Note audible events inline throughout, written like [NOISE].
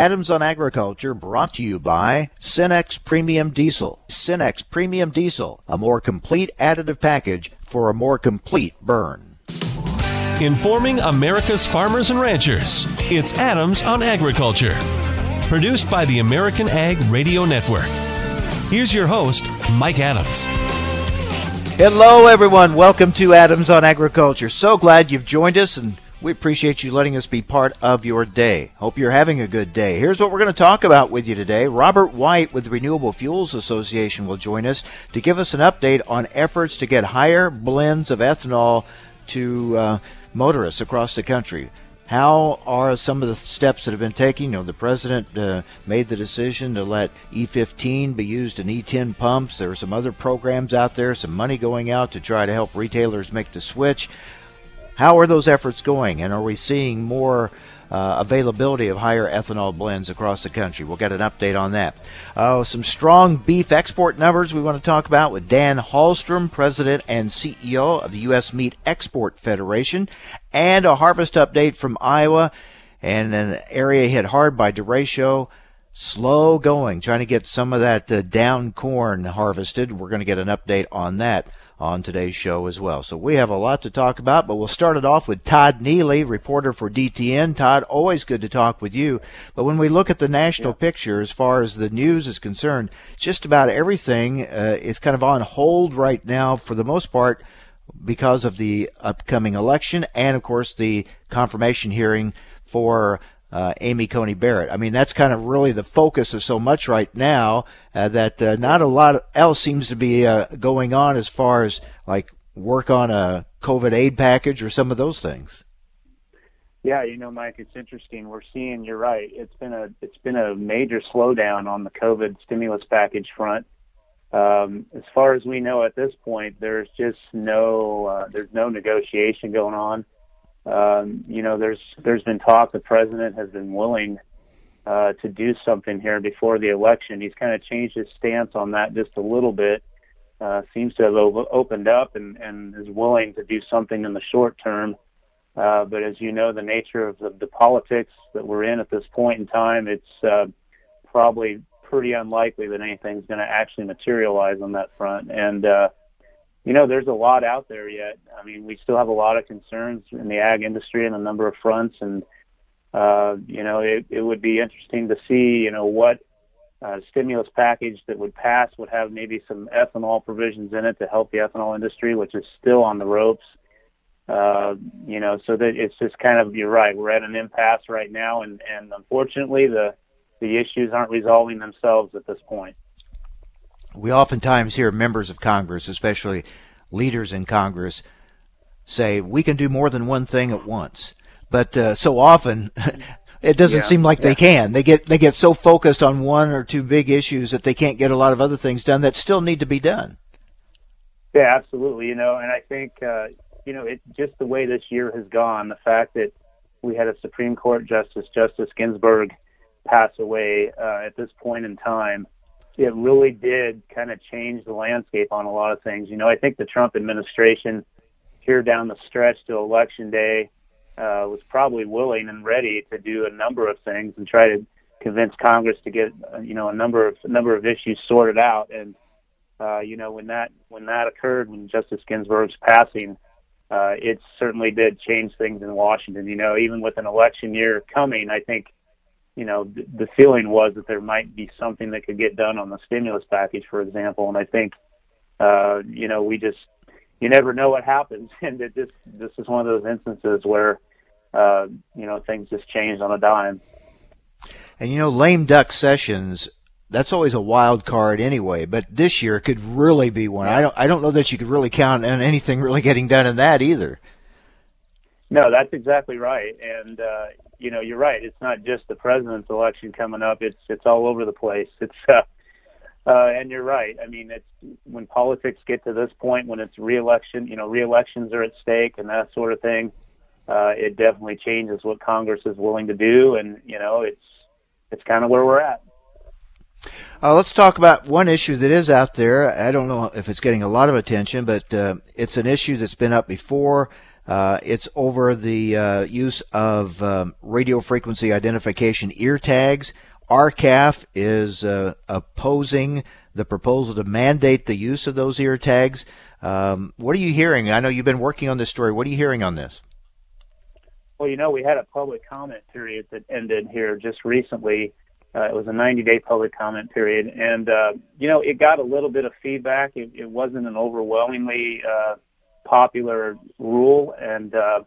Adams on Agriculture brought to you by Cenex Premium Diesel. Cenex Premium Diesel, a more complete additive package for a more complete burn. Informing America's farmers and ranchers. It's Adams on Agriculture. Produced by the American Ag Radio Network. Here's your host, Mike Adams. Hello, everyone. Welcome to Adams on Agriculture. So glad you've joined us and we appreciate you letting us be part of your day. Hope you're having a good day. Here's what we're going to talk about with you today. Robert White with the Renewable Fuels Association will join us to give us an update on efforts to get higher blends of ethanol to uh, motorists across the country. How are some of the steps that have been taken? You know, the president uh, made the decision to let E15 be used in E10 pumps. There are some other programs out there, some money going out to try to help retailers make the switch. How are those efforts going, and are we seeing more uh, availability of higher ethanol blends across the country? We'll get an update on that. Uh, some strong beef export numbers we want to talk about with Dan Halstrom, President and CEO of the U.S. Meat Export Federation, and a harvest update from Iowa and an area hit hard by derecho slow going, trying to get some of that uh, down corn harvested. We're going to get an update on that on today's show as well. So we have a lot to talk about, but we'll start it off with Todd Neeley, reporter for DTN. Todd, always good to talk with you. But when we look at the national yeah. picture as far as the news is concerned, just about everything uh, is kind of on hold right now for the most part because of the upcoming election and, of course, the confirmation hearing for uh, Amy Coney Barrett. I mean, that's kind of really the focus of so much right now uh, that uh, not a lot else seems to be uh, going on as far as like work on a COVID aid package or some of those things. Yeah, you know, Mike, it's interesting. We're seeing. You're right. It's been a it's been a major slowdown on the COVID stimulus package front. Um, as far as we know at this point, there's just no uh, there's no negotiation going on um, you know, there's there's been talk the president has been willing uh, to do something here before the election. He's kind of changed his stance on that just a little bit. Uh, seems to have o- opened up and, and is willing to do something in the short term. Uh, but as you know, the nature of the, the politics that we're in at this point in time, it's uh, probably pretty unlikely that anything's going to actually materialize on that front. And uh, you know, there's a lot out there yet. I mean, we still have a lot of concerns in the ag industry and a number of fronts, and uh, you know, it, it would be interesting to see, you know, what uh, stimulus package that would pass would have maybe some ethanol provisions in it to help the ethanol industry, which is still on the ropes. Uh, you know, so that it's just kind of you're right. We're at an impasse right now, and and unfortunately, the the issues aren't resolving themselves at this point we oftentimes hear members of Congress, especially leaders in Congress, say we can do more than one thing at once. But uh, so often, [LAUGHS] it doesn't yeah, seem like yeah. they can. They get they get so focused on one or two big issues that they can't get a lot of other things done that still need to be done. Yeah, absolutely. You know, and I think uh, you know it just the way this year has gone. The fact that we had a Supreme Court Justice, Justice Ginsburg, pass away uh, at this point in time it really did kind of change the landscape on a lot of things. You know, I think the Trump administration here down the stretch to election day uh, was probably willing and ready to do a number of things and try to convince Congress to get uh, you know a number of a number of issues sorted out. And uh, you know when that when that occurred, when Justice Ginsburg's passing, uh, it certainly did change things in Washington. You know, even with an election year coming, I think you know, th- the feeling was that there might be something that could get done on the stimulus package, for example. And I think, uh, you know, we just, you never know what happens. [LAUGHS] And it just, this is one of those instances where, uh, you know, things just changed on a dime. And, you know, lame duck sessions, that's always a wild card anyway, but this year could really be one. I don't, I don't know that you could really count on anything really getting done in that either. No, that's exactly right. And, uh, you know, you're right. It's not just the president's election coming up. It's it's all over the place. It's uh, uh, and you're right. I mean, it's when politics get to this point, when it's reelection, you know, reelections are at stake and that sort of thing. Uh, it definitely changes what Congress is willing to do, and you know, it's it's kind of where we're at. Uh, let's talk about one issue that is out there. I don't know if it's getting a lot of attention, but uh, it's an issue that's been up before Uh, it's over the uh, use of um, radio frequency identification ear tags. R-CALF is uh, opposing the proposal to mandate the use of those ear tags. Um, what are you hearing? I know you've been working on this story. What are you hearing on this? Well, you know, we had a public comment period that ended here just recently. Uh, it was a 90-day public comment period, and uh, you know, it got a little bit of feedback. It, it wasn't an overwhelmingly uh, popular rule, and uh,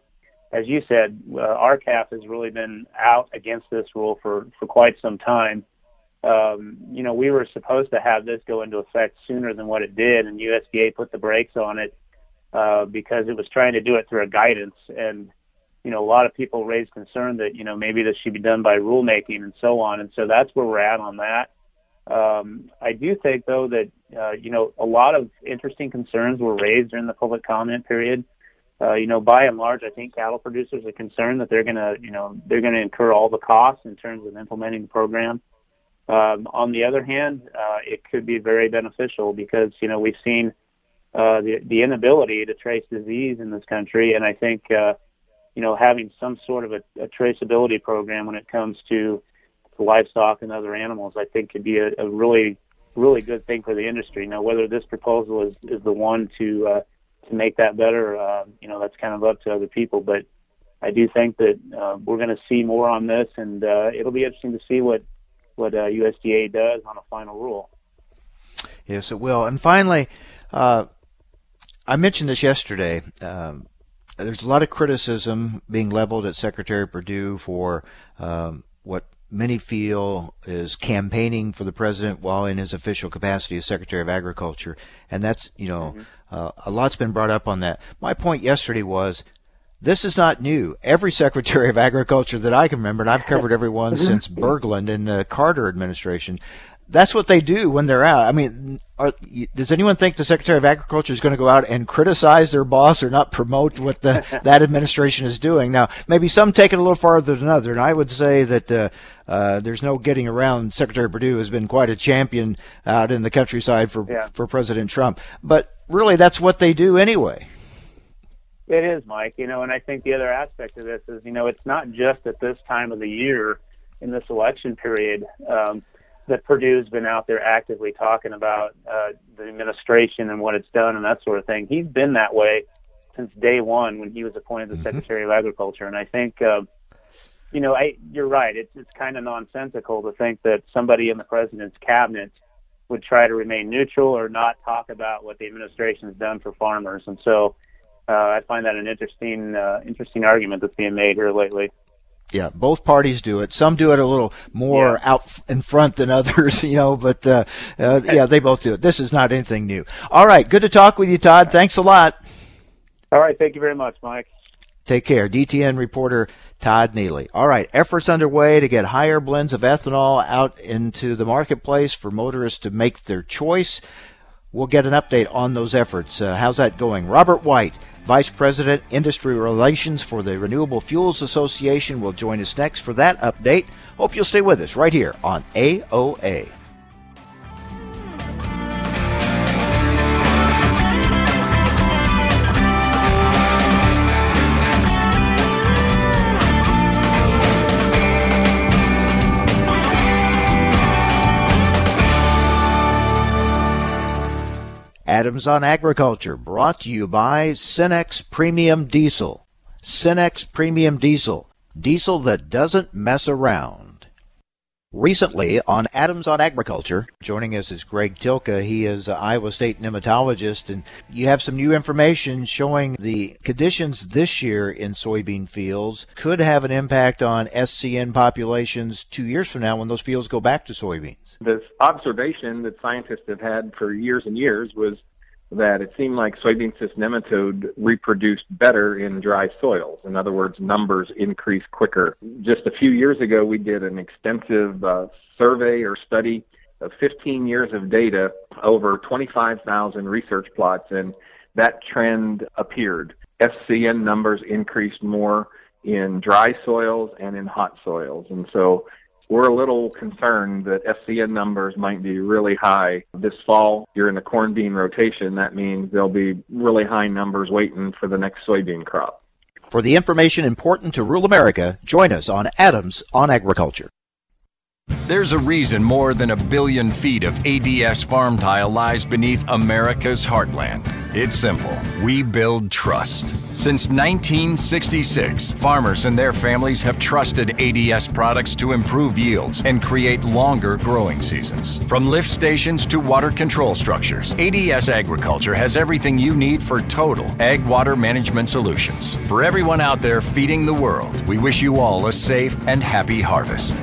as you said, uh, R-CALF has really been out against this rule for for quite some time. Um, you know, we were supposed to have this go into effect sooner than what it did, and USDA put the brakes on it uh, because it was trying to do it through a guidance and you know, a lot of people raised concern that, you know, maybe this should be done by rulemaking and so on. And so that's where we're at on that. Um, I do think, though, that, uh, you know, a lot of interesting concerns were raised during the public comment period. Uh, you know, by and large, I think cattle producers are concerned that they're going to, you know, they're going to incur all the costs in terms of implementing the program. Um, on the other hand, uh, it could be very beneficial because, you know, we've seen uh, the, the inability to trace disease in this country. And I think, uh, you know, having some sort of a, a traceability program when it comes to, to livestock and other animals, I think could be a, a really, really good thing for the industry. Now, whether this proposal is, is the one to uh, to make that better, uh, you know, that's kind of up to other people. But I do think that uh, we're going to see more on this, and uh, it'll be interesting to see what what uh, USDA does on a final rule. Yes, it will. And finally, uh, I mentioned this yesterday. Um, there's a lot of criticism being leveled at Secretary Perdue for um, what many feel is campaigning for the president while in his official capacity as Secretary of Agriculture, and that's you know mm-hmm. uh, a lot's been brought up on that. My point yesterday was. This is not new. Every Secretary of Agriculture that I can remember, and I've covered every one [LAUGHS] since Bergland in the Carter administration, that's what they do when they're out. I mean, are, does anyone think the Secretary of Agriculture is going to go out and criticize their boss or not promote what the, [LAUGHS] that administration is doing? Now, maybe some take it a little farther than others, and I would say that uh, uh, there's no getting around. Secretary Perdue has been quite a champion out in the countryside for yeah. for President Trump, but really, that's what they do anyway. It is, Mike. You know, and I think the other aspect of this is, you know, it's not just at this time of the year in this election period. Um, that Perdue's been out there actively talking about uh, the administration and what it's done and that sort of thing. He's been that way since day one when he was appointed the mm-hmm. Secretary of Agriculture. And I think, uh, you know, I, you're right. It's it's kind of nonsensical to think that somebody in the president's cabinet would try to remain neutral or not talk about what the administration has done for farmers. And so uh, I find that an interesting uh, interesting argument that's being made here lately. Yeah, both parties do it. Some do it a little more yeah. out in front than others, [LAUGHS] you know, but uh, uh, yeah, they both do it. This is not anything new. All right, good to talk with you, Todd. Thanks a lot. All right, thank you very much, Mike. Take care. DTN reporter Todd Neeley. All right, efforts underway to get higher blends of ethanol out into the marketplace for motorists to make their choice. We'll get an update on those efforts. Uh, how's that going? Robert White Vice President, Industry Relations for the Renewable Fuels Association, will join us next for that update. Hope you'll stay with us right here on AOA. Adams on Agriculture, brought to you by Cenex Premium Diesel. Cenex Premium Diesel, diesel that doesn't mess around. Recently on Adams on Agriculture, joining us is Greg Tylka. He is an Iowa State nematologist, and you have some new information showing the conditions this year in soybean fields could have an impact on SCN populations two years from now when those fields go back to soybeans. This observation that scientists have had for years and years was that it seemed like soybean cyst nematode reproduced better in dry soils. In other words, numbers increased quicker. Just a few years ago, we did an extensive uh, survey or study of 15 years of data over 25,000 research plots, and that trend appeared. SCN numbers increased more in dry soils and in hot soils. And so we're a little concerned that SCN numbers might be really high this fall. You're in the corn bean rotation. That means there'll be really high numbers waiting for the next soybean crop. For the information important to rural America, join us on Adams on Agriculture. There's a reason more than a billion feet of ADS farm tile lies beneath America's heartland. It's simple. We build trust. Since 1966, farmers and their families have trusted ADS products to improve yields and create longer growing seasons. From lift stations to water control structures, ADS Agriculture has everything you need for total ag water management solutions. For everyone out there feeding the world, we wish you all a safe and happy harvest.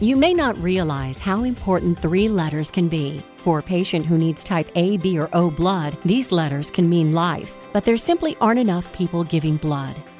You may not realize how important three letters can be. For a patient who needs type A, B, or O blood, these letters can mean life but there simply aren't enough people giving blood.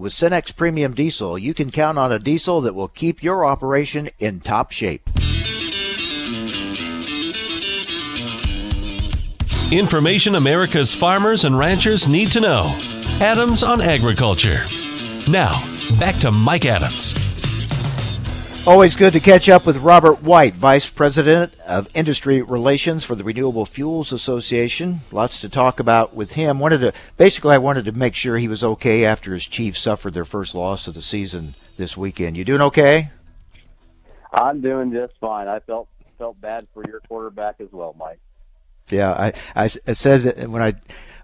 With Cenex Premium Diesel, you can count on a diesel that will keep your operation in top shape. Information America's farmers and ranchers need to know. Adams on Agriculture. Now, back to Mike Adams. Always good to catch up with Robert White, Vice President of Industry Relations for the Renewable Fuels Association. Lots to talk about with him. Wanted to basically I wanted to make sure he was okay after his Chiefs suffered their first loss of the season this weekend. You doing okay? I'm doing just fine. I felt felt bad for your quarterback as well, Mike. Yeah, I I, I said when I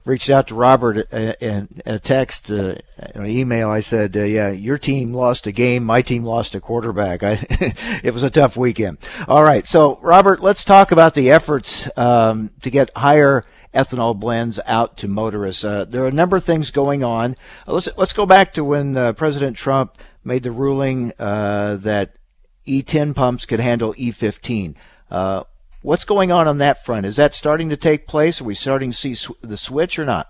reached out to Robert uh, in a text, uh, an email. I said, uh, "Yeah, your team lost a game. My team lost a quarterback. I, [LAUGHS] it was a tough weekend." All right, so Robert, let's talk about the efforts um, to get higher ethanol blends out to motorists. Uh, there are a number of things going on. Uh, let's let's go back to when uh, President Trump made the ruling that E10 pumps could handle E15. What's going on on that front? Is that starting to take place? Are we starting to see sw- the switch or not?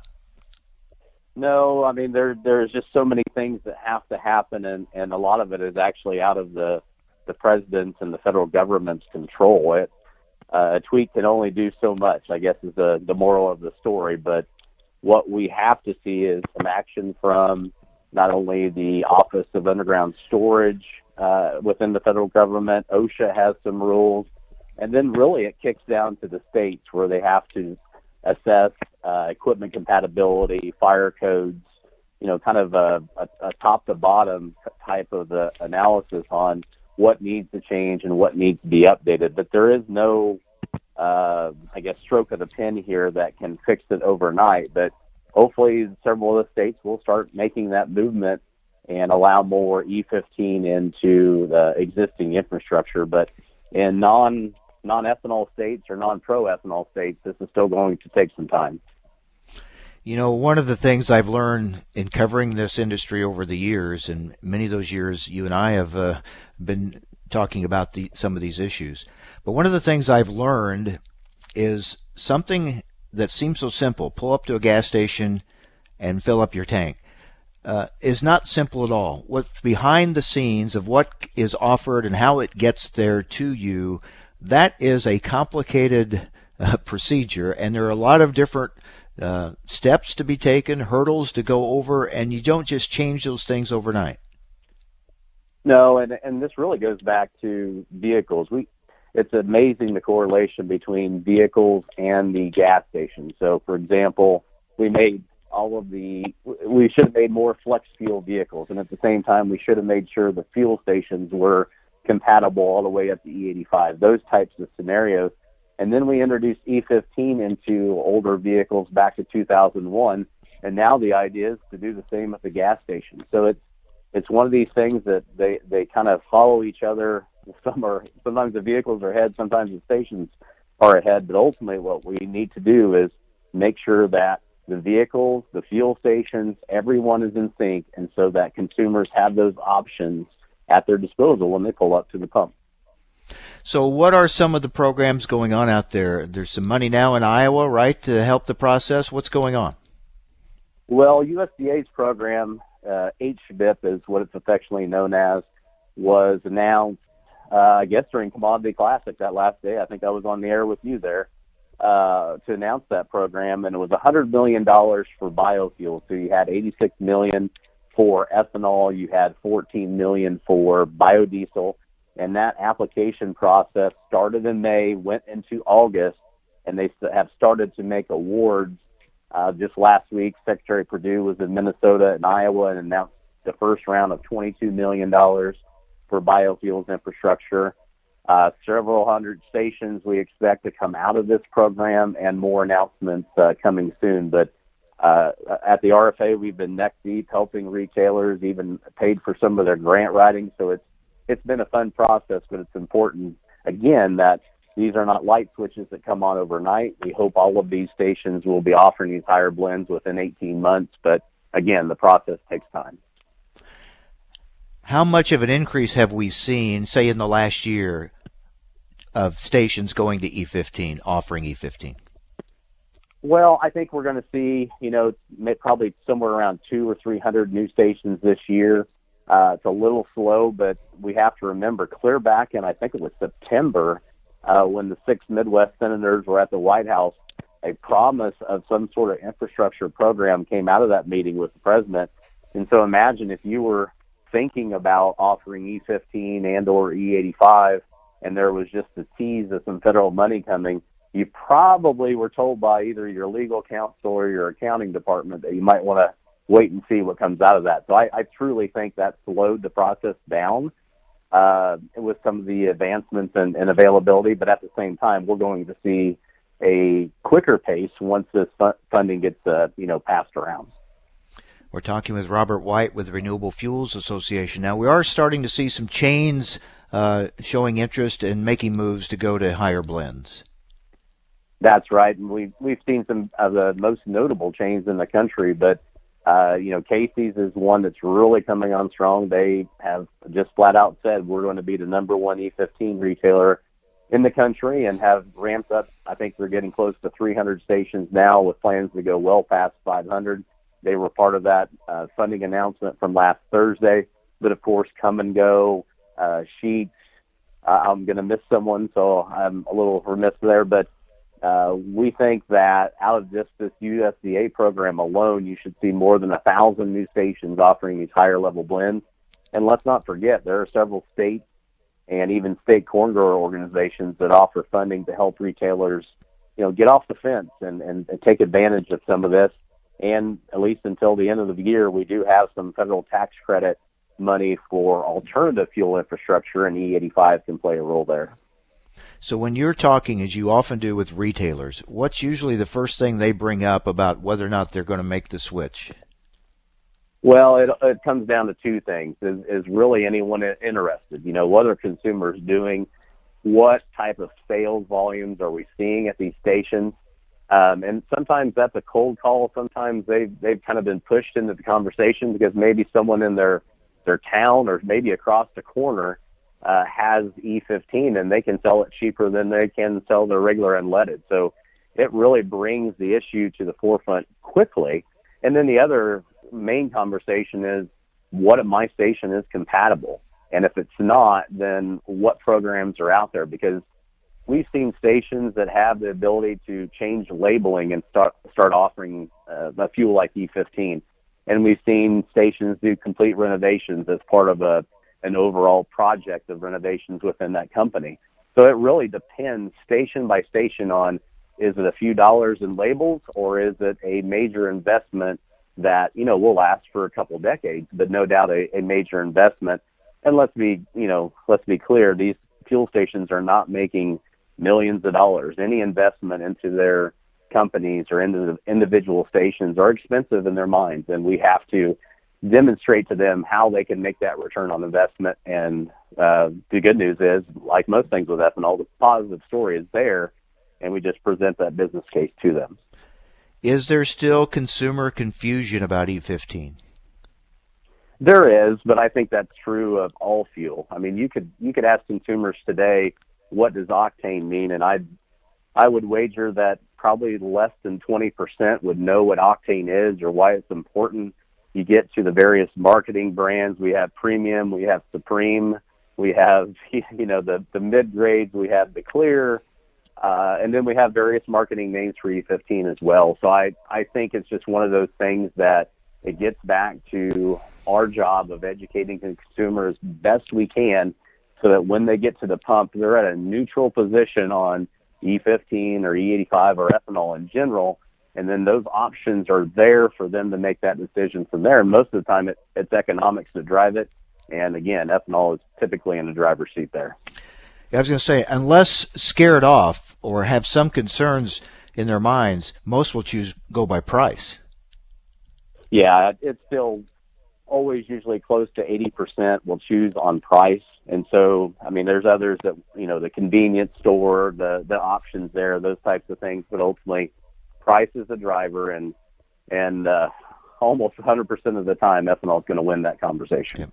No, I mean there there's just so many things that have to happen, and and a lot of it is actually out of the the president's and the federal government's control. It uh, a tweet can only do so much, I guess, is the the moral of the story. But what we have to see is some action from not only the Office of Underground Storage uh, within the federal government. OSHA has some rules and then really it kicks down to the states where they have to assess uh, equipment compatibility, fire codes, you know, kind of a, a, a top to bottom type of the analysis on what needs to change and what needs to be updated. But there is no, uh, I guess, stroke of the pen here that can fix it overnight. But hopefully, several of the states will start making that movement and allow more E15 into the existing infrastructure. But in non non-ethanol states or non-pro ethanol states, this is still going to take some time. You know, one of the things I've learned in covering this industry over the years, and many of those years you and I have uh, been talking about the, some of these issues, but one of the things I've learned is something that seems so simple pull up to a gas station and fill up your tank. Uh, is not simple at all. What's behind the scenes of what is offered and how it gets there to you that is a complicated uh, procedure, and there are a lot of different uh, steps to be taken, hurdles to go over, and you don't just change those things overnight. No, and and this really goes back to vehicles. We it's amazing the correlation between vehicles and the gas stations. So, for example, we made all of the we should have made more flex fuel vehicles, and at the same time, we should have made sure the fuel stations were compatible all the way up to E85. Those types of scenarios, and then we introduced E15 into older vehicles back to 2001, and now the idea is to do the same at the gas station. So it's it's one of these things that they they kind of follow each other. [LAUGHS] Some are sometimes the vehicles are ahead, sometimes the stations are ahead, but ultimately what we need to do is make sure that the vehicles, the fuel stations, everyone is in sync, and so that consumers have those options at their disposal when they pull up to the pump. So, what are some of the programs going on out there? There's some money now in Iowa, right, to help the process. What's going on? Well, USDA's program, uh, HVIP is what it's affectionately known as, was announced, uh, I guess, during Commodity Classic that last day. I think I was on the air with you there uh, to announce that program, and it was $100 million for biofuels. So you had 86 million for ethanol, you had 14 million for biodiesel, and that application process started in May, went into August, and they have started to make awards. Uh, just last week, Secretary Perdue was in Minnesota and Iowa and announced the first round of $22 million for biofuels infrastructure uh, several hundred stations we expect to come out of this program and more announcements uh, coming soon. But uh, at the RFA, we've been neck deep helping retailers, even paid for some of their grant writing. So it's it's been a fun process, but it's important again that these are not light switches that come on overnight. We hope all of these stations will be offering these higher blends within 18 months, but again, the process takes time. How much of an increase have we seen, say, in the last year, of stations going to E15, offering E15? Well, I think we're going to see, you know, probably somewhere around two or three hundred new stations this year. Uh, it's a little slow, but we have to remember clear back in I think it was September uh, when the six Midwest senators were at the White House. A promise of some sort of infrastructure program came out of that meeting with the president. And so imagine if you were thinking about offering E15 and or E85 and there was just a tease of some federal money coming, you probably were told by either your legal counsel or your accounting department that you might want to wait and see what comes out of that. So I, I truly think that slowed the process down uh, with some of the advancements and, and availability. But at the same time, we're going to see a quicker pace once this funding gets uh, you know passed around. We're talking with Robert White with Renewable Fuels Association. Now we are starting to see some chains uh, showing interest and making moves to go to higher blends. That's right, and we've we've seen some of the most notable chains in the country, but uh, you know, Casey's is one that's really coming on strong. They have just flat out said we're going to be the number one E15 retailer in the country and have ramped up. I think they're getting close to 300 stations now with plans to go well past 500. They were part of that uh, funding announcement from last Thursday. But of course, Kum & Go, uh, Sheetz. Uh, I'm going to miss someone, so I'm a little remiss there. But uh, we think that out of just this USDA program alone, you should see more than a thousand new stations offering these higher level blends. And let's not forget, there are several states and even state corn grower organizations that offer funding to help retailers, you know, get off the fence and, and, and take advantage of some of this. And at least until the end of the year, we do have some federal tax credit money for alternative fuel infrastructure, and E85 can play a role there. So, when you're talking, as you often do with retailers, what's usually the first thing they bring up about whether or not they're going to make the switch? Well, it, it comes down to two things: is, is really anyone interested? You know, what are consumers doing? What type of sales volumes are we seeing at these stations? Um, and sometimes that's a cold call. Sometimes they've they've kind of been pushed into the conversation because maybe someone in their their town or maybe across the corner uh, has E15 and they can sell it cheaper than they can sell their regular unleaded. So it really brings the issue to the forefront quickly. And then the other main conversation is what at my station is compatible. And if it's not, then what programs are out there? Because we've seen stations that have the ability to change labeling and start start offering uh, a fuel like E15 and we've seen stations do complete renovations as part of a, an overall project of renovations within that company. So it really depends station by station on is it a few dollars in labels or is it a major investment that you know will last for a couple decades, but no doubt a, a major investment. And let's be you know let's be clear, these fuel stations are not making millions of dollars. Any investment into their companies or into the individual stations are expensive in their minds, and we have to demonstrate to them how they can make that return on investment. And uh, the good news is, like most things with ethanol, the positive story is there, and we just present that business case to them. Is there still consumer confusion about E15? There is, but I think that's true of all fuel. I mean, you could you could ask consumers today, what does octane mean, and I I would wager that probably less than 20% would know what octane is or why it's important. You get to the various marketing brands. We have premium, we have supreme, we have [LAUGHS] you know the the mid grades, we have the clear, uh, and then we have various marketing names for E15 as well. So I, I think it's just one of those things that it gets back to our job of educating consumers best we can so that when they get to the pump, they're at a neutral position on E15 or E85 or ethanol in general. And then those options are there for them to make that decision from there. And most of the time, it, it's economics that drive it. And again, ethanol is typically in the driver's seat there. I was going to say, unless scared off or have some concerns in their minds, most will choose go by price. Yeah, it's still always usually close to 80% will choose on price. And so, I mean, there's others that, you know, the convenience store, the, the options there, those types of things, but ultimately price is the driver and, and, uh, almost 100% of the time ethanol is going to win that conversation. Yep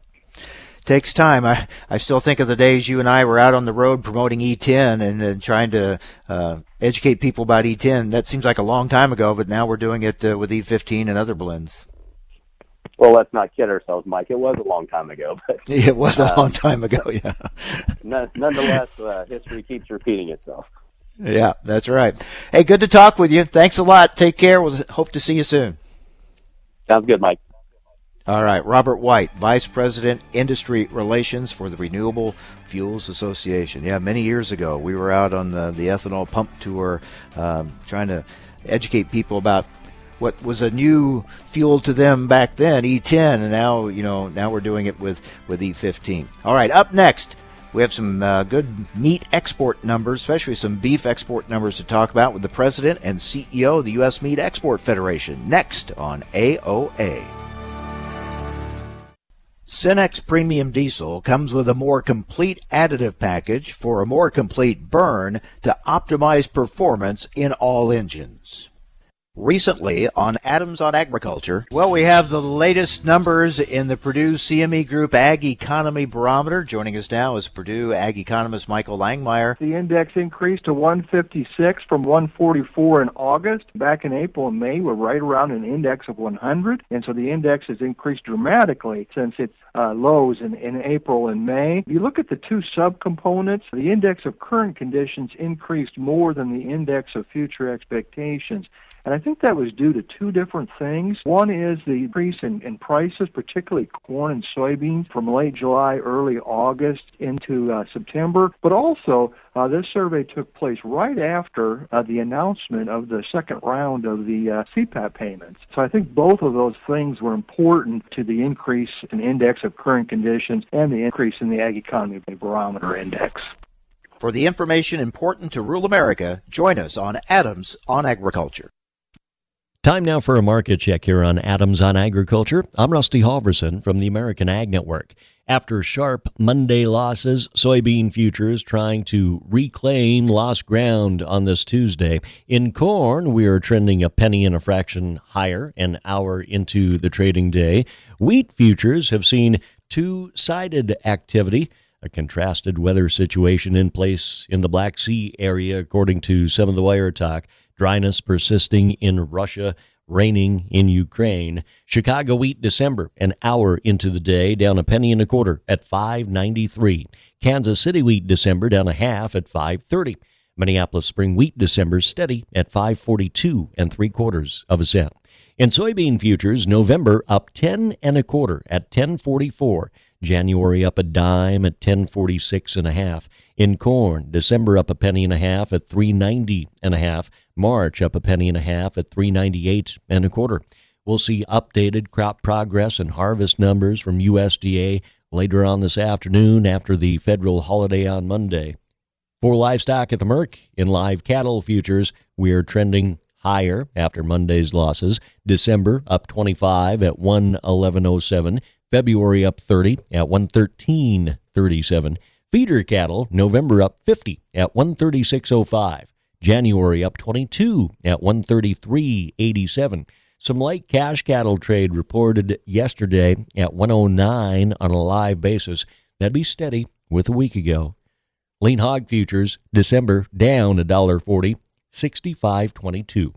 takes time. I, I still think of the days you and I were out on the road promoting E10 and, and trying to uh, educate people about E10. That seems like a long time ago, but now we're doing it uh, with E15 and other blends. Well, let's not kid ourselves, Mike. It was a long time ago, [LAUGHS] but [LAUGHS] it was a uh, long time ago. Yeah. [LAUGHS] nonetheless, uh, history keeps repeating itself. Yeah, that's right. Hey, good to talk with you. Thanks a lot. Take care. We'll hope to see you soon. Sounds good, Mike. All right, Robert White, Vice President, Industry Relations for the Renewable Fuels Association. Yeah, many years ago, we were out on the, the ethanol pump tour um, trying to educate people about what was a new fuel to them back then, E10, and now you know now we're doing it with with E15. All right, up next. We have some uh, good meat export numbers, especially some beef export numbers to talk about with the president and CEO of the U.S. Meat Export Federation. Next on AOA. Cenex Premium Diesel comes with a more complete additive package for a more complete burn to optimize performance in all engines. Recently on Adams on Agriculture, well, we have the latest numbers in the Purdue CME Group Ag Economy Barometer. Joining us now is Purdue Ag economist Michael Langemeier. The index increased to 156 from 144 in August. Back in April and May, we're right around an index of 100, and so the index has increased dramatically since its uh, lows in, in April and May. If you look at the two subcomponents, the index of current conditions increased more than the index of future expectations. And I think that was due to two different things. One is the increase in, in prices, particularly corn and soybeans, from late July, early August into uh, September. But also, uh, this survey took place right after uh, the announcement of the second round of the uh, CFAP payments. So I think both of those things were important to the increase in index of current conditions and the increase in the Ag Economy Barometer Index. For the information important to rural America, join us on Adams on Agriculture. Time now for a market check here on Adams on Agriculture. I'm Rusty Halverson from the American Ag Network. After sharp Monday losses, soybean futures trying to reclaim lost ground on this Tuesday. In corn, we are trending a penny and a fraction higher an hour into the trading day. Wheat futures have seen two sided activity a contrasted weather situation in place in the Black Sea area, according to some of the wire talk dryness persisting in Russia, raining in Ukraine. Chicago wheat December an hour into the day down a penny and a quarter at 593. Kansas City wheat December down a half at 530. Minneapolis spring wheat December steady at 542 and three quarters of a cent. In soybean futures, November up 10 and a quarter at 1044. January up a dime at 1046 and a half. In corn, December up a penny and a half at 390 and a half. March up a penny and a half at 398 and a quarter. We'll see updated crop progress and harvest numbers from USDA later on this afternoon after the federal holiday on Monday. For livestock at the Merc in live cattle futures, we're trending higher after Monday's losses. December up 25 at 111.07. February up 30 at 113.37. Feeder cattle November up 50 at 136.05. January up 22 at 133.87. Some light cash cattle trade reported yesterday at 109 on a live basis. That'd be steady with a week ago. Lean hog futures December down $1.40, 65.22.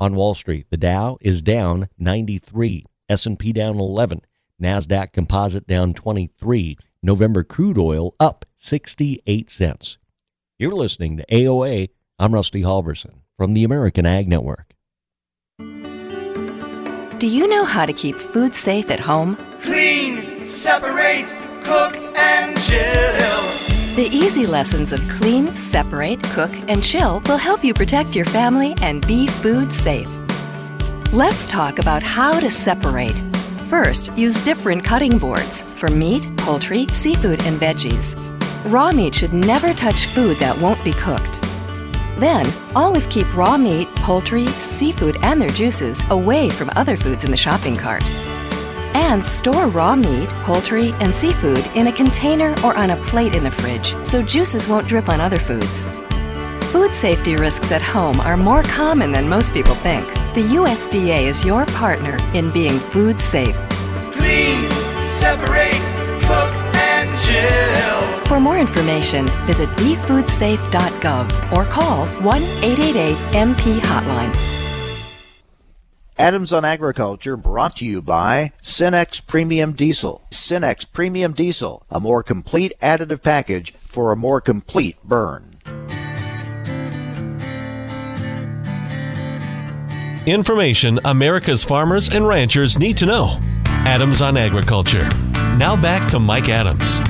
On Wall Street, the Dow is down 93, S&P down 11, Nasdaq Composite down 23, November crude oil up 68 cents. You're listening to AOA. I'm Rusty Halverson from the American Ag Network. Do you know how to keep food safe at home? Clean, separate, cook, and chill. The easy lessons of clean, separate, cook, and chill will help you protect your family and be food safe. Let's talk about how to separate. First, use different cutting boards for meat, poultry, seafood, and veggies. Raw meat should never touch food that won't be cooked. Then, always keep raw meat, poultry, seafood, and their juices away from other foods in the shopping cart. And store raw meat, poultry, and seafood in a container or on a plate in the fridge so juices won't drip on other foods. Food safety risks at home are more common than most people think. The USDA is your partner in being food safe. Clean, separate, cook, and chill. For more information, visit befoodsafe.gov or call 1 888 MP Hotline. Adams on Agriculture brought to you by Cenex Premium Diesel. Cenex Premium Diesel, a more complete additive package for a more complete burn. Information America's farmers and ranchers need to know. Adams on Agriculture. Now back to Mike Adams.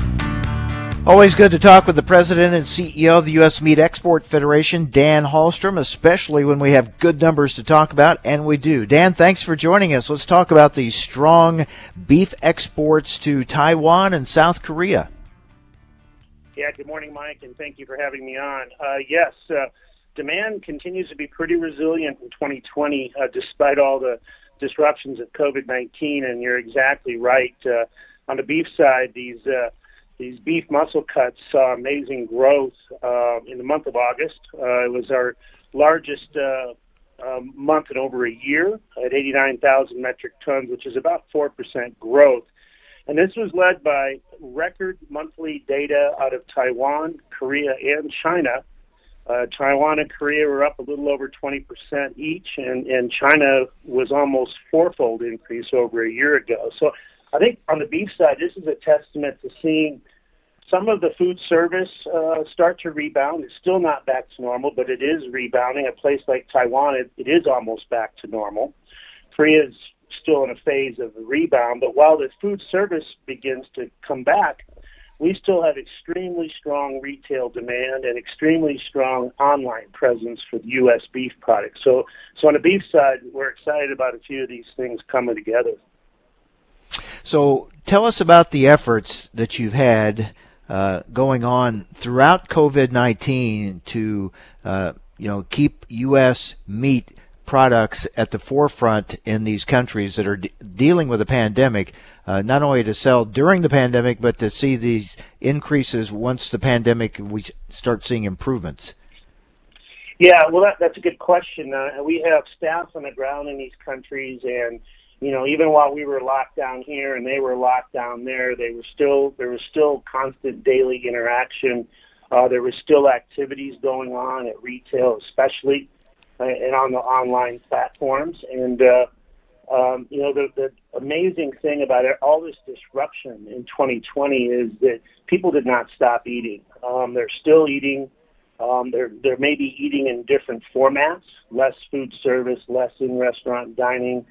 Always good to talk with the president and CEO of the U.S. Meat Export Federation, Dan Halstrom, especially when we have good numbers to talk about, and we do. Dan, thanks for joining us. Let's talk about the strong beef exports to Taiwan and South Korea. Yeah, good morning, Mike, and thank you for having me on. Uh, yes, uh, demand continues to be pretty resilient in 2020 uh, despite all the disruptions of COVID 19, and you're exactly right. Uh, on the beef side, these uh, these beef muscle cuts saw amazing growth uh, in the month of August. Uh, it was our largest uh, um, month in over a year at 89,000 metric tons, which is about 4% growth. And this was led by record monthly data out of Taiwan, Korea, and China. Uh, Taiwan and Korea were up a little over 20% each, and, and China was almost fourfold increase over a year ago. So I think on the beef side, this is a testament to seeing some of the food service uh, start to rebound. It's still not back to normal, but it is rebounding. A place like Taiwan, it, it is almost back to normal. Korea is still in a phase of rebound, but while the food service begins to come back, we still have extremely strong retail demand and extremely strong online presence for the U.S. beef products. So, so on the beef side, we're excited about a few of these things coming together. So tell us about the efforts that you've had uh, going on throughout COVID nineteen to uh, you know keep U.S. meat products at the forefront in these countries that are de- dealing with a pandemic. Uh, not only to sell during the pandemic, but to see these increases once the pandemic we start seeing improvements. Yeah, well, that, that's a good question. Uh, we have staff on the ground in these countries, and you know, even while we were locked down here and they were locked down there, they were still there was still constant daily interaction. Uh, there was still activities going on at retail, especially and on the online platforms. And uh, um, you know, the, the amazing thing about it, all this disruption in 2020 is that people did not stop eating. Um, they're still eating. Um, they're they're maybe eating in different formats, less food service, less in restaurant dining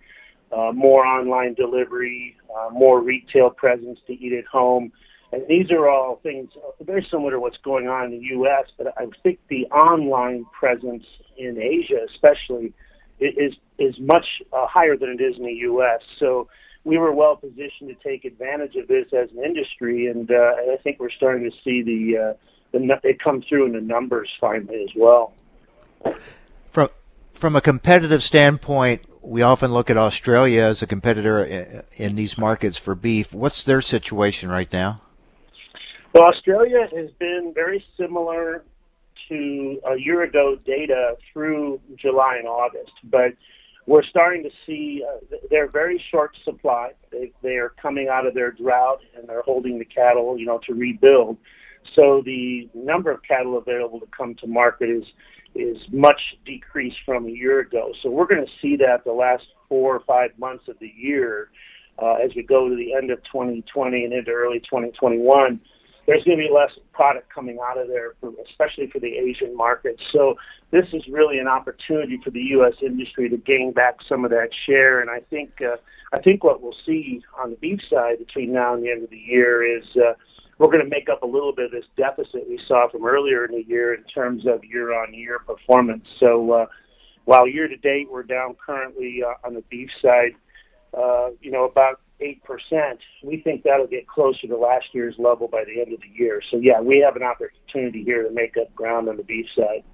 uh, more online delivery, uh, more retail presence to eat at home. And these are all things very similar to what's going on in the U.S., but I think the online presence in Asia, especially, is is much uh, higher than it is in the U.S. So we were well positioned to take advantage of this as an industry, and, uh, I think we're starting to see the, uh, the it come through in the numbers finally as well. From from a competitive standpoint, we often look at Australia as a competitor in these markets for beef. What's their situation right now? Well, Australia has been very similar to a year ago data through July and August, but we're starting to see uh, they're very short supply. They, they are coming out of their drought and they're holding the cattle, you know, to rebuild. So the number of cattle available to come to market is is much decreased from a year ago. So we're going to see that the last four or five months of the year uh, as we go to the end of 2020 and into early 2021 there's going to be less product coming out of there, for, especially for the Asian markets. So this is really an opportunity for the U.S. industry to gain back some of that share. And I think uh, I think what we'll see on the beef side between now and the end of the year is uh, we're going to make up a little bit of this deficit we saw from earlier in the year in terms of year-on-year performance. So uh, while year to date we're down currently uh, on the beef side, uh, you know about 8%, we think that'll get closer to last year's level by the end of the year. So, yeah, we have an opportunity here to make up ground on the beef side.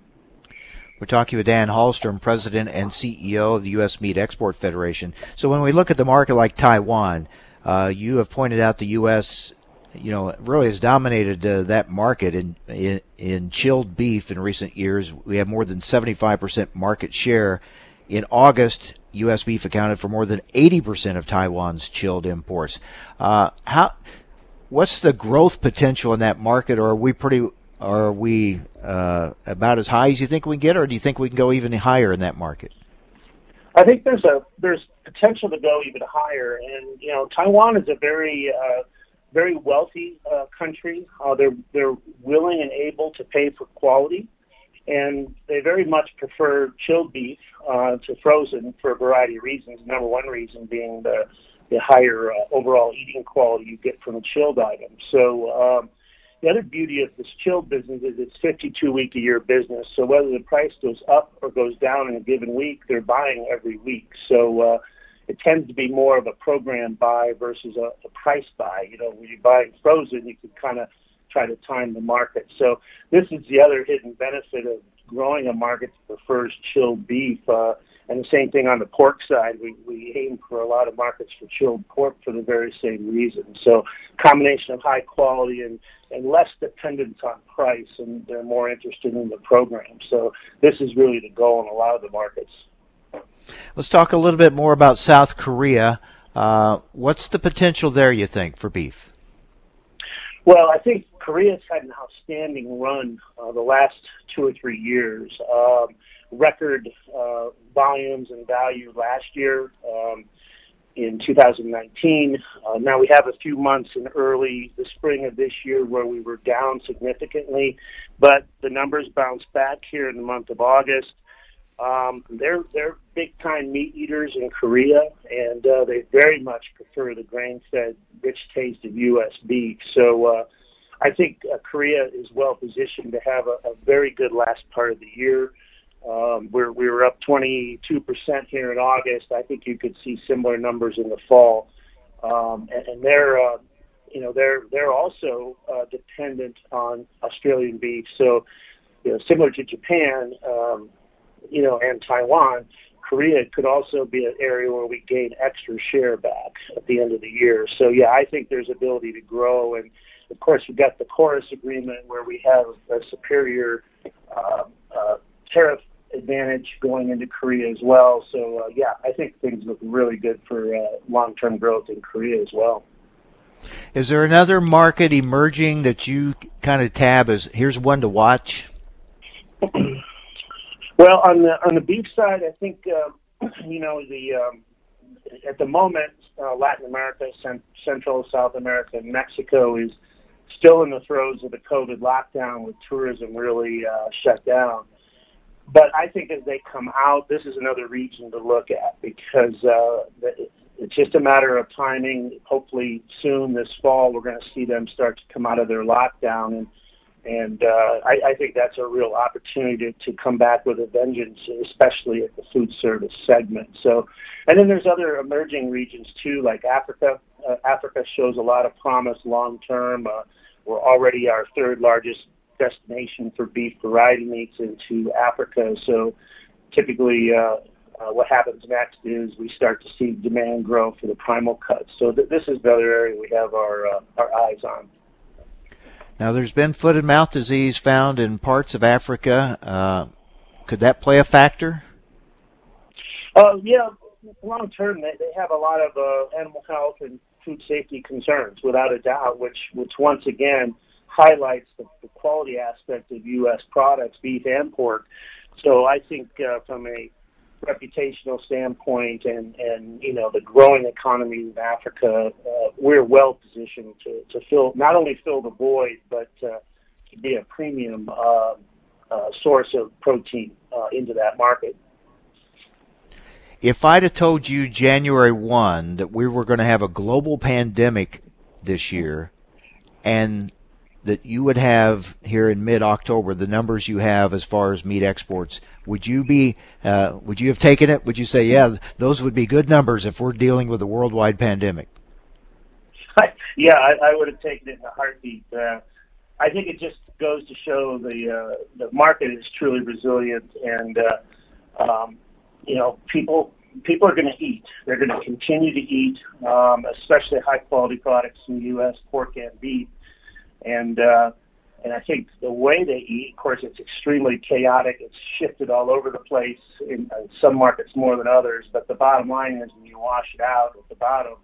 We're talking with Dan Hallstrom, President and CEO of the U.S. Meat Export Federation. So, when we look at the market like Taiwan, uh, you have pointed out the U.S. You know, really has dominated uh, that market in, in in chilled beef in recent years. We have more than 75% market share. In August, U.S. beef accounted for more than 80% of Taiwan's chilled imports. Uh, how, what's the growth potential in that market, or are we pretty, are we uh, about as high as you think we can get, or do you think we can go even higher in that market? I think there's a there's potential to go even higher, and you know Taiwan is a very uh, very wealthy uh, country. Uh, they're they're willing and able to pay for quality and they very much prefer chilled beef uh, to frozen for a variety of reasons. Number one reason being the the higher uh, overall eating quality you get from a chilled item. So um, the other beauty of this chilled business is it's 52 week a year business. So whether the price goes up or goes down in a given week, they're buying every week. So uh, it tends to be more of a program buy versus a, a price buy. You know, when you're buying frozen, you can kind of try to time the market. So this is the other hidden benefit of growing a market that prefers chilled beef. Uh, and the same thing on the pork side. We, we aim for a lot of markets for chilled pork for the very same reason. So combination of high quality and, and less dependence on price, and they're more interested in the program. So this is really the goal in a lot of the markets. Let's talk a little bit more about South Korea. Uh, what's the potential there, you think, for beef? Well, I think Korea's had an outstanding run uh, the last two or three years. Um, record uh, volumes and value last year um, in 2019. Uh, now we have a few months in early the spring of this year where we were down significantly, but the numbers bounced back here in the month of August. Um, they're they're big time meat eaters in Korea, and uh, they very much prefer the grain fed, rich taste of U.S. beef. So uh, I think uh, Korea is well positioned to have a, a very good last part of the year. Um, we're, we were up 22% here in August. I think you could see similar numbers in the fall. Um, and, and they're, uh, you know, they're they're also uh, dependent on Australian beef. So, you know, similar to Japan, um, you know, and Taiwan, Korea could also be an area where we gain extra share back at the end of the year. So, yeah, I think there's ability to grow and of course, we've got the KORUS agreement where we have a superior uh, uh, tariff advantage going into Korea as well. So, uh, yeah, I think things look really good for uh, long-term growth in Korea as well. Is there another market emerging that you kind of tab as here's one to watch? well, on the on the beef side, I think uh, [CLEARS THROAT] you know the um, at the moment uh, Latin America, Central South America, and Mexico is still in the throes of the COVID lockdown with tourism really uh, shut down. but I think as they come out, this is another region to look at because uh, it's just a matter of timing. Hopefully, soon this fall, we're going to see them start to come out of their lockdown, and and uh, I, I think that's a real opportunity to, to come back with a vengeance, especially at the food service segment. So, and then there's other emerging regions too, like Africa. Uh, Africa shows a lot of promise long term. Uh, we're already our third largest destination for beef variety meats into Africa. So, typically, uh, uh, what happens next is we start to see demand grow for the primal cuts. So th- this is another area we have our uh, our eyes on. Now, there's been foot and mouth disease found in parts of Africa. Uh, could that play a factor? Uh, yeah, long term, they, they have a lot of uh, animal health and food safety concerns, without a doubt, which which once again highlights the, the quality aspect of U.S. products, beef and pork. So I think uh, from a reputational standpoint and, and you know the growing economy of Africa, uh, we're well positioned to, to fill not only fill the void but uh, to be a premium uh, uh source of protein uh, into that market. If I'd have told you January one that we were going to have a global pandemic this year, and that you would have here in mid-October, the numbers you have as far as meat exports, would you be, uh, would you have taken it? Would you say, yeah, those would be good numbers if we're dealing with a worldwide pandemic? [LAUGHS] yeah, I, I would have taken it in a heartbeat. Uh, I think it just goes to show the uh, the market is truly resilient, and uh, um, you know, people people are going to eat. They're going to continue to eat, um, especially high quality products in the U.S. pork and beef and uh, and I think the way they eat, of course, it's extremely chaotic. It's shifted all over the place in, some markets more than others. But the bottom line is, when you wash it out at the bottom,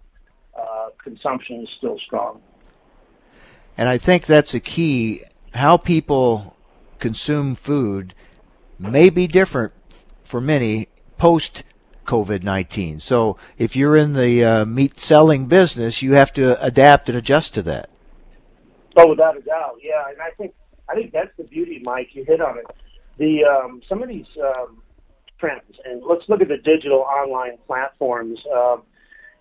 uh, consumption is still strong. And I think that's a key. How people consume food may be different for many post COVID 19. So if you're in the uh, meat selling business, you have to adapt and adjust to that. Oh, without a doubt, yeah. And I think I think that's the beauty, Mike. You hit on it. The um, some of these um, trends, and let's look at the digital online platforms. Um,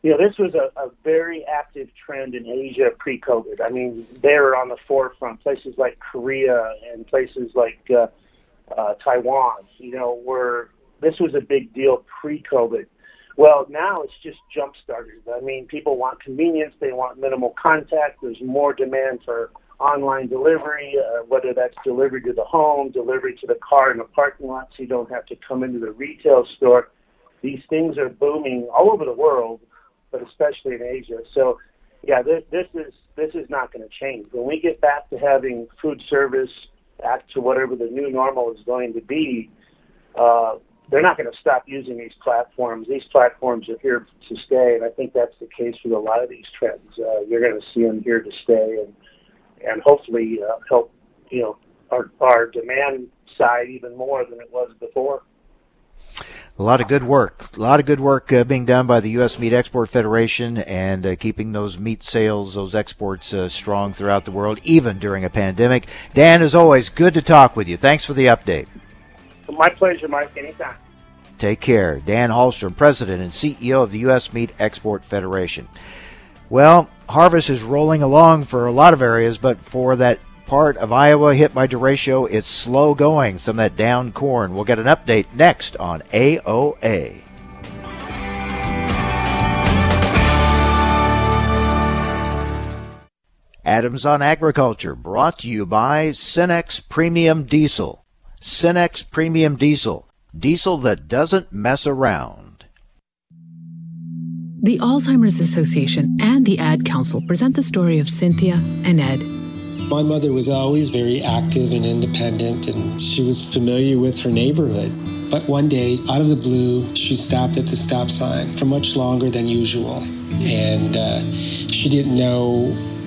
you know, this was a, a very active trend in Asia pre-COVID. I mean, they were on the forefront. Places like Korea and places like uh, uh, Taiwan, you know, were this was a big deal pre-COVID. Well, now it's just jump started. I mean, people want convenience, they want minimal contact. There's more demand for online delivery, uh, whether that's delivery to the home, delivery to the car in the parking lot, so you don't have to come into the retail store. These things are booming all over the world, but especially in Asia. So, yeah, this, this is this is not going to change. When we get back to having food service, back to whatever the new normal is going to be, uh, they're not going to stop using these platforms. These platforms are here to stay, and I think that's the case with a lot of these trends. Uh, you're going to see them here to stay, and and hopefully uh, help you know our our demand side even more than it was before. A lot of good work. A lot of good work uh, being done by the U.S. Meat Export Federation and uh, keeping those meat sales, those exports uh, strong throughout the world, even during a pandemic. Dan, as always, good to talk with you. Thanks for the update. My pleasure, Mike. Anytime. Take care. Dan Hallstrom, President and CEO of the U.S. Meat Export Federation. Well, harvest is rolling along for a lot of areas, but for that part of Iowa hit by derecho, it's slow going. Some of that down corn. We'll get an update next on AOA. Adams on Agriculture, brought to you by Cenex Premium Diesel. Cenex Premium Diesel, diesel that doesn't mess around. The Alzheimer's Association and the Ad Council present the story of Cynthia and Ed. My mother was always very active and independent, and she was familiar with her neighborhood. But one day, out of the blue, she stopped at the stop sign for much longer than usual. And uh, she didn't know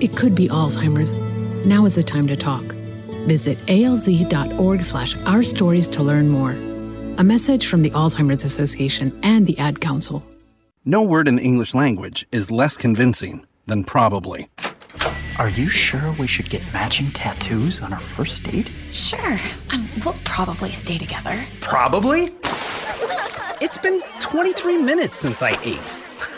it could be Alzheimer's. Now is the time to talk. Visit alz.org slash our stories to learn more. A message from the Alzheimer's Association and the Ad Council. No word in the English language is less convincing than probably. Are you sure we should get matching tattoos on our first date? Sure. Um, we'll probably stay together. Probably? It's been 23 minutes since I ate.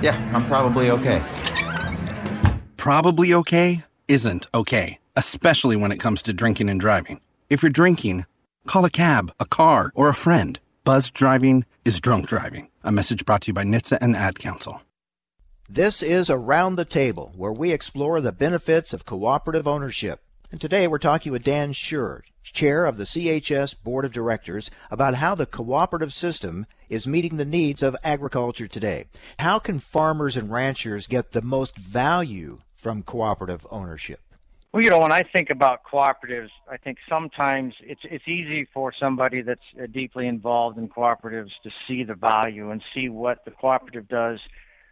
Yeah, I'm probably okay. Probably okay isn't okay, especially when it comes to drinking and driving. If you're drinking, call a cab, a car, or a friend. Buzz driving is drunk driving. A message brought to you by NHTSA and the Ad Council. This is Around the Table, where we explore the benefits of cooperative ownership. And today we're talking with Dan Schurr, chair of the CHS Board of Directors, about how the cooperative system is meeting the needs of agriculture today. How can farmers and ranchers get the most value from cooperative ownership? Well, you know, when I think about cooperatives, I think sometimes it's it's easy for somebody that's uh, deeply involved in cooperatives to see the value and see what the cooperative does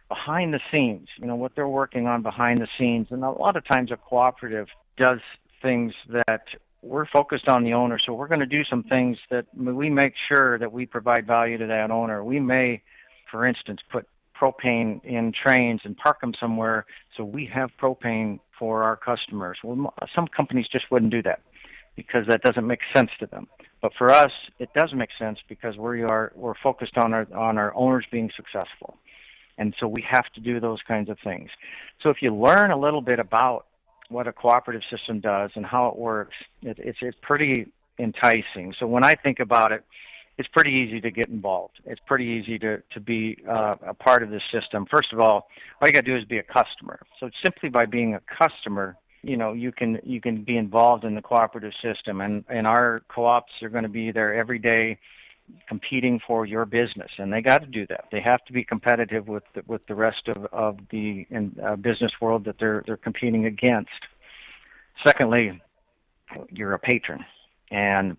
behind the scenes. You know, what they're working on behind the scenes, and a lot of times a cooperative does things that we're focused on the owner, so we're going to do some things that we make sure that we provide value to that owner. We may, for instance, put propane in trains and park them somewhere so we have propane for our customers. Well, some companies just wouldn't do that because that doesn't make sense to them. But for us, it does make sense because we are we're focused on our on our owners being successful, and so we have to do those kinds of things. So if you learn a little bit about what a cooperative system does and how it works, it, it's it's pretty enticing. So when I think about it, it's pretty easy to get involved. It's pretty easy to to be uh, a part of this system. First of all, all you got to do is be a customer. So simply by being a customer, you know, you can you can be involved in the cooperative system, and and our co-ops are going to be there every day competing for your business, and they got to do that. They have to be competitive with the, with the rest of of the in, uh, business world that they're they're competing against. Secondly, you're a patron, and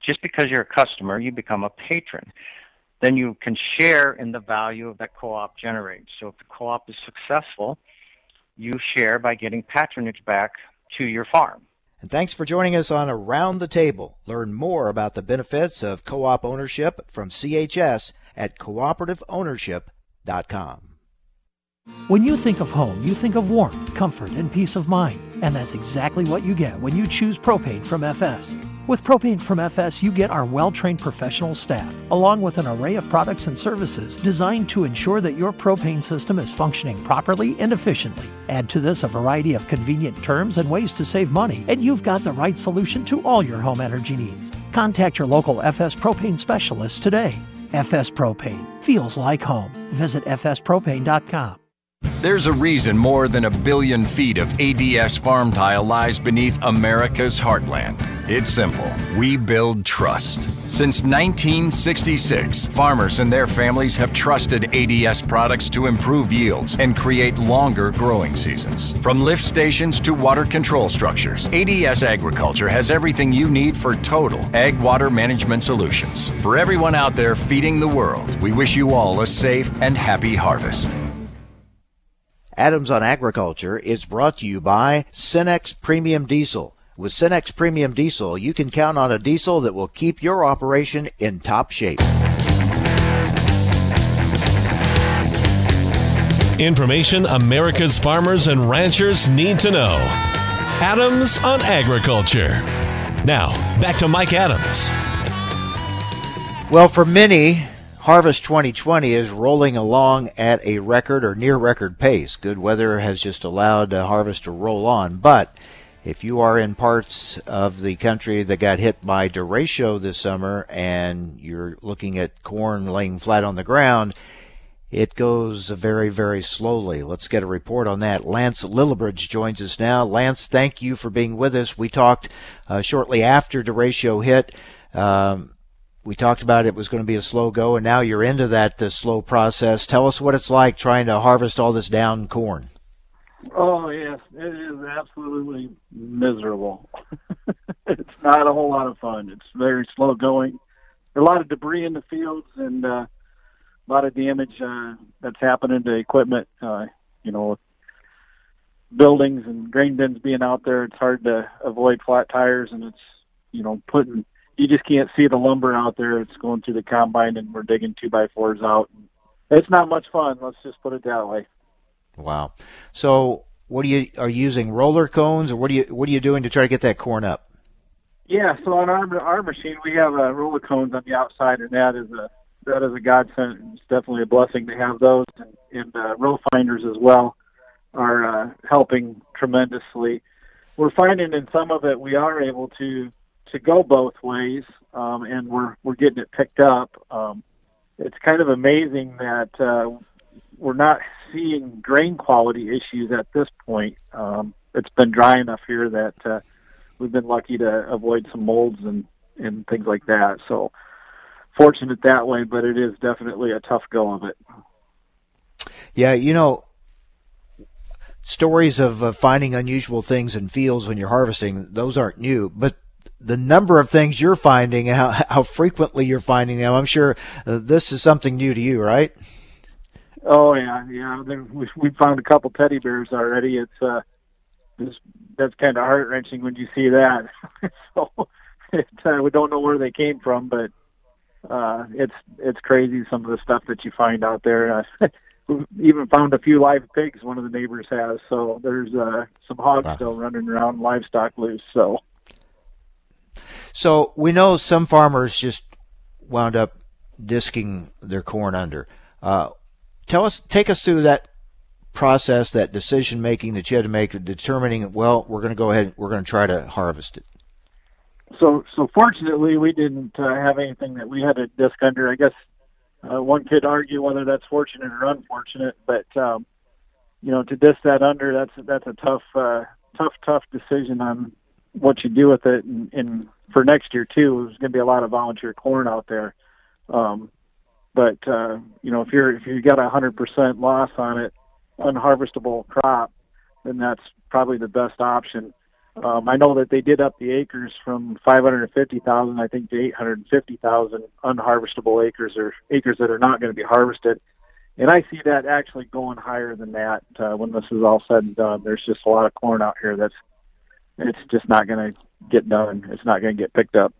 just because you're a customer, you become a patron. Then you can share in the value of that co-op generates. So if the co-op is successful, you share by getting patronage back to your farm. And thanks for joining us on Around the Table. Learn more about the benefits of co op ownership from CHS at cooperativeownership.com. When you think of home, you think of warmth, comfort, and peace of mind. And that's exactly what you get when you choose propane from FS. With Propane from FS, you get our well trained professional staff, along with an array of products and services designed to ensure that your propane system is functioning properly and efficiently. Add to this a variety of convenient terms and ways to save money, and you've got the right solution to all your home energy needs. Contact your local FS Propane specialist today. FS Propane feels like home. Visit fspropane.com. There's a reason more than a billion feet of ADS farm tile lies beneath America's heartland. It's simple. We build trust. Since 1966, farmers and their families have trusted ADS products to improve yields and create longer growing seasons. From lift stations to water control structures, ADS Agriculture has everything you need for total ag water management solutions. For everyone out there feeding the world, we wish you all a safe and happy harvest. Adams on Agriculture is brought to you by Cenex Premium Diesel. With Cenex Premium Diesel, you can count on a diesel that will keep your operation in top shape. Information America's farmers and ranchers need to know. Adams on Agriculture. Now, back to Mike Adams. Well, for many, Harvest 2020 is rolling along at a record or near record pace. Good weather has just allowed uh, harvest to roll on, but if you are in parts of the country that got hit by derecho this summer and you're looking at corn laying flat on the ground, it goes very, very slowly. Let's get a report on that. Lance Lillebridge joins us now. Lance, thank you for being with us. We talked uh, shortly after derecho hit. Um, we talked about it was going to be a slow go, and now you're into that uh, slow process. Tell us what it's like trying to harvest all this down corn. Oh yes, it is absolutely miserable. [LAUGHS] it's not a whole lot of fun. It's very slow going. A lot of debris in the fields and uh, a lot of damage uh, that's happening to equipment. Uh, you know, buildings and grain bins being out there. It's hard to avoid flat tires, and it's you know putting. You just can't see the lumber out there. It's going through the combine, and we're digging two by fours out. It's not much fun. Let's just put it that way. Wow. So, what are you are you using roller cones, or what are you what are you doing to try to get that corn up? Yeah, so on our our machine we have uh, roller cones on the outside, and that is a that is a godsend. It's definitely a blessing to have those, and, and uh, row finders as well are uh, helping tremendously. We're finding in some of it we are able to to go both ways, um, and we're we're getting it picked up. Um, it's kind of amazing that uh, we're not seeing grain quality issues at this point. Um, it's been dry enough here that uh, we've been lucky to avoid some molds and and things like that. So fortunate that way, but it is definitely a tough go of it. Yeah, you know, stories of uh, finding unusual things in fields when you're harvesting, those aren't new, but the number of things you're finding how, how frequently you're finding them, I'm sure uh, this is something new to you, right? Oh yeah, yeah. We we found a couple teddy bears already. It's uh, just, that's kind of heart wrenching when you see that. [LAUGHS] so it, uh, we don't know where they came from, but uh, it's it's crazy some of the stuff that you find out there. Uh, [LAUGHS] we even found a few live pigs. One of the neighbors has. So there's uh, some hogs wow. still running around, livestock loose. So. So we know some farmers just wound up disking their corn under. Uh, tell us, take us through that process, that decision making that you had to make, determining, well, we're going to go ahead, and we're going to try to harvest it. So, so fortunately, we didn't uh, have anything that we had to disc under. I guess uh, one could argue whether that's fortunate or unfortunate, but um, you know, to disc that under, that's that's a tough, uh, tough, tough decision on what you do with it. And, and for next year too, there's going to be a lot of volunteer corn out there. Um, but uh, you know, if you're if you got a hundred percent loss on it, unharvestable crop, then that's probably the best option. Um, I know that they did up the acres from 550,000, I think, to 850,000 unharvestable acres or acres that are not going to be harvested. And I see that actually going higher than that uh, when this is all said and done. There's just a lot of corn out here that's it's just not going to get done. It's not going to get picked up.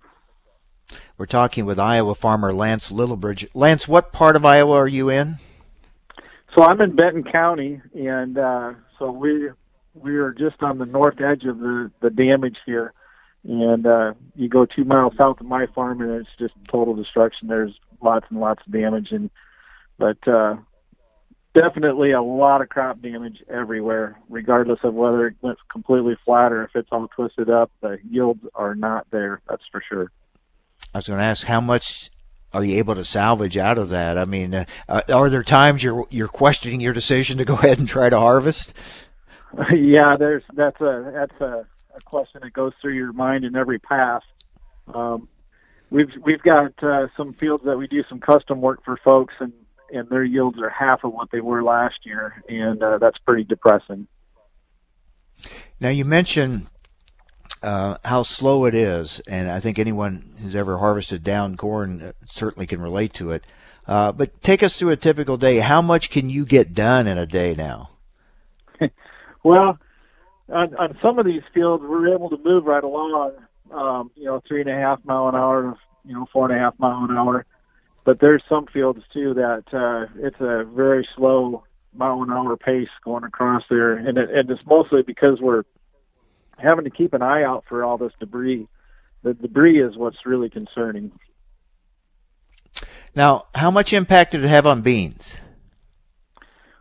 We're talking with Iowa farmer Lance Lillebridge. Lance, what part of Iowa are you in? So I'm in Benton County, and uh, so we we are just on the north edge of the the damage here. And uh, you go two miles south of my farm, and it's just total destruction. There's lots and lots of damage, and but uh, definitely a lot of crop damage everywhere, regardless of whether it went completely flat or if it's all twisted up. The yields are not there. That's for sure. I was going to ask how much are you able to salvage out of that? I mean, uh, are there times you're you're questioning your decision to go [LAUGHS] ahead and try to harvest? [LAUGHS] yeah, there's that's a that's a, a question that goes through your mind in every pass. Um, we've we've got uh, some fields that we do some custom work for folks, and and their yields are half of what they were last year, and uh, that's pretty depressing. Now you mentioned uh, how slow it is, and I think anyone who's ever harvested down corn uh, certainly can relate to it. Uh, but take us through a typical day. How much can you get done in a day now? [LAUGHS] well, on, on some of these fields, we're able to move right along. Um, you know, three and a half mile an hour, you know, four and a half mile an hour. But there's some fields too that uh, it's a very slow mile an hour pace going across there, and it, and it's mostly because we're having to keep an eye out for all this debris. The debris is what's really concerning. Now, how much impact did it have on beans?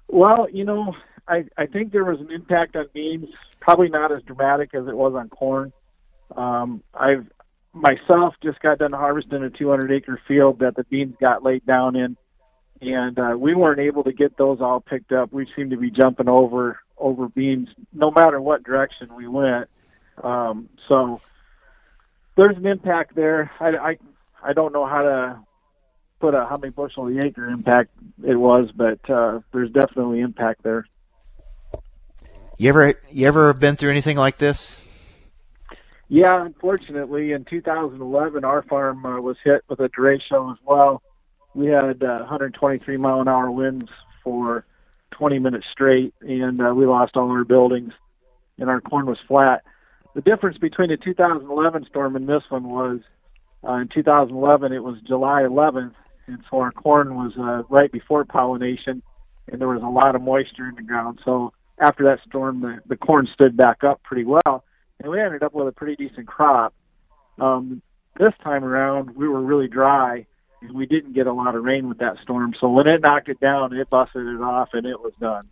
Well, you know, I I think there was an impact on beans probably not as dramatic as it was on corn. Um, I've myself just got done harvesting a 200 acre field that the beans got laid down in, and uh, we weren't able to get those all picked up. We seemed to be jumping over over beams, no matter what direction we went. Um, so there's an impact there. I, I I don't know how to put a how many bushel the acre impact it was, but uh, there's definitely impact there. You ever you ever been through anything like this? Yeah, unfortunately, in 2011, our farm uh, was hit with a derecho as well. We had uh, 123 mile an hour winds for 20 minutes straight, and uh, we lost all our buildings, and our corn was flat. The difference between the 2011 storm and this one was uh, in 2011 it was July 11th, and so our corn was uh, right before pollination, and there was a lot of moisture in the ground. So after that storm, the, the corn stood back up pretty well, and we ended up with a pretty decent crop. Um, this time around, we were really dry, we didn't get a lot of rain with that storm. So when it knocked it down, it busted it off, and it was done.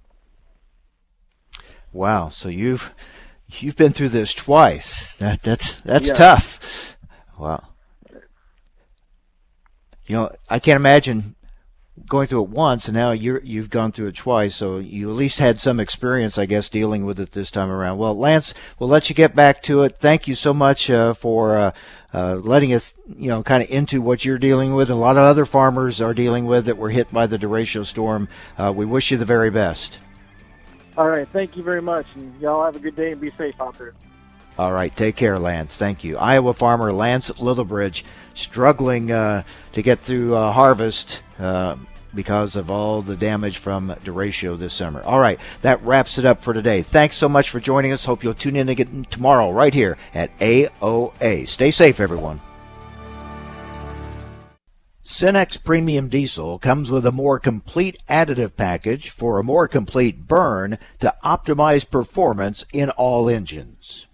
Wow! So you've you've been through this twice. That that's that's Yeah. tough. Wow. You know, I can't imagine going through it once, and now you're you've gone through it twice. So you at least had some experience, I guess, dealing with it this time around. Well, Lance, we'll let you get back to it. Thank you so much uh, for uh, uh, letting us, you know, kind of into what you're dealing with. A lot of other farmers are dealing with that were hit by the derecho storm. Uh, we wish you the very best. All right, thank you very much, and y'all have a good day and be safe out there. All right, take care, Lance. Thank you. Iowa farmer Lance Lillebridge struggling uh, to get through uh, harvest uh, because of all the damage from derecho this summer. All right, that wraps it up for today. Thanks so much for joining us. Hope you'll tune in again tomorrow right here at AOA. Stay safe, everyone. Cenex Premium Diesel comes with a more complete additive package for a more complete burn to optimize performance in all engines.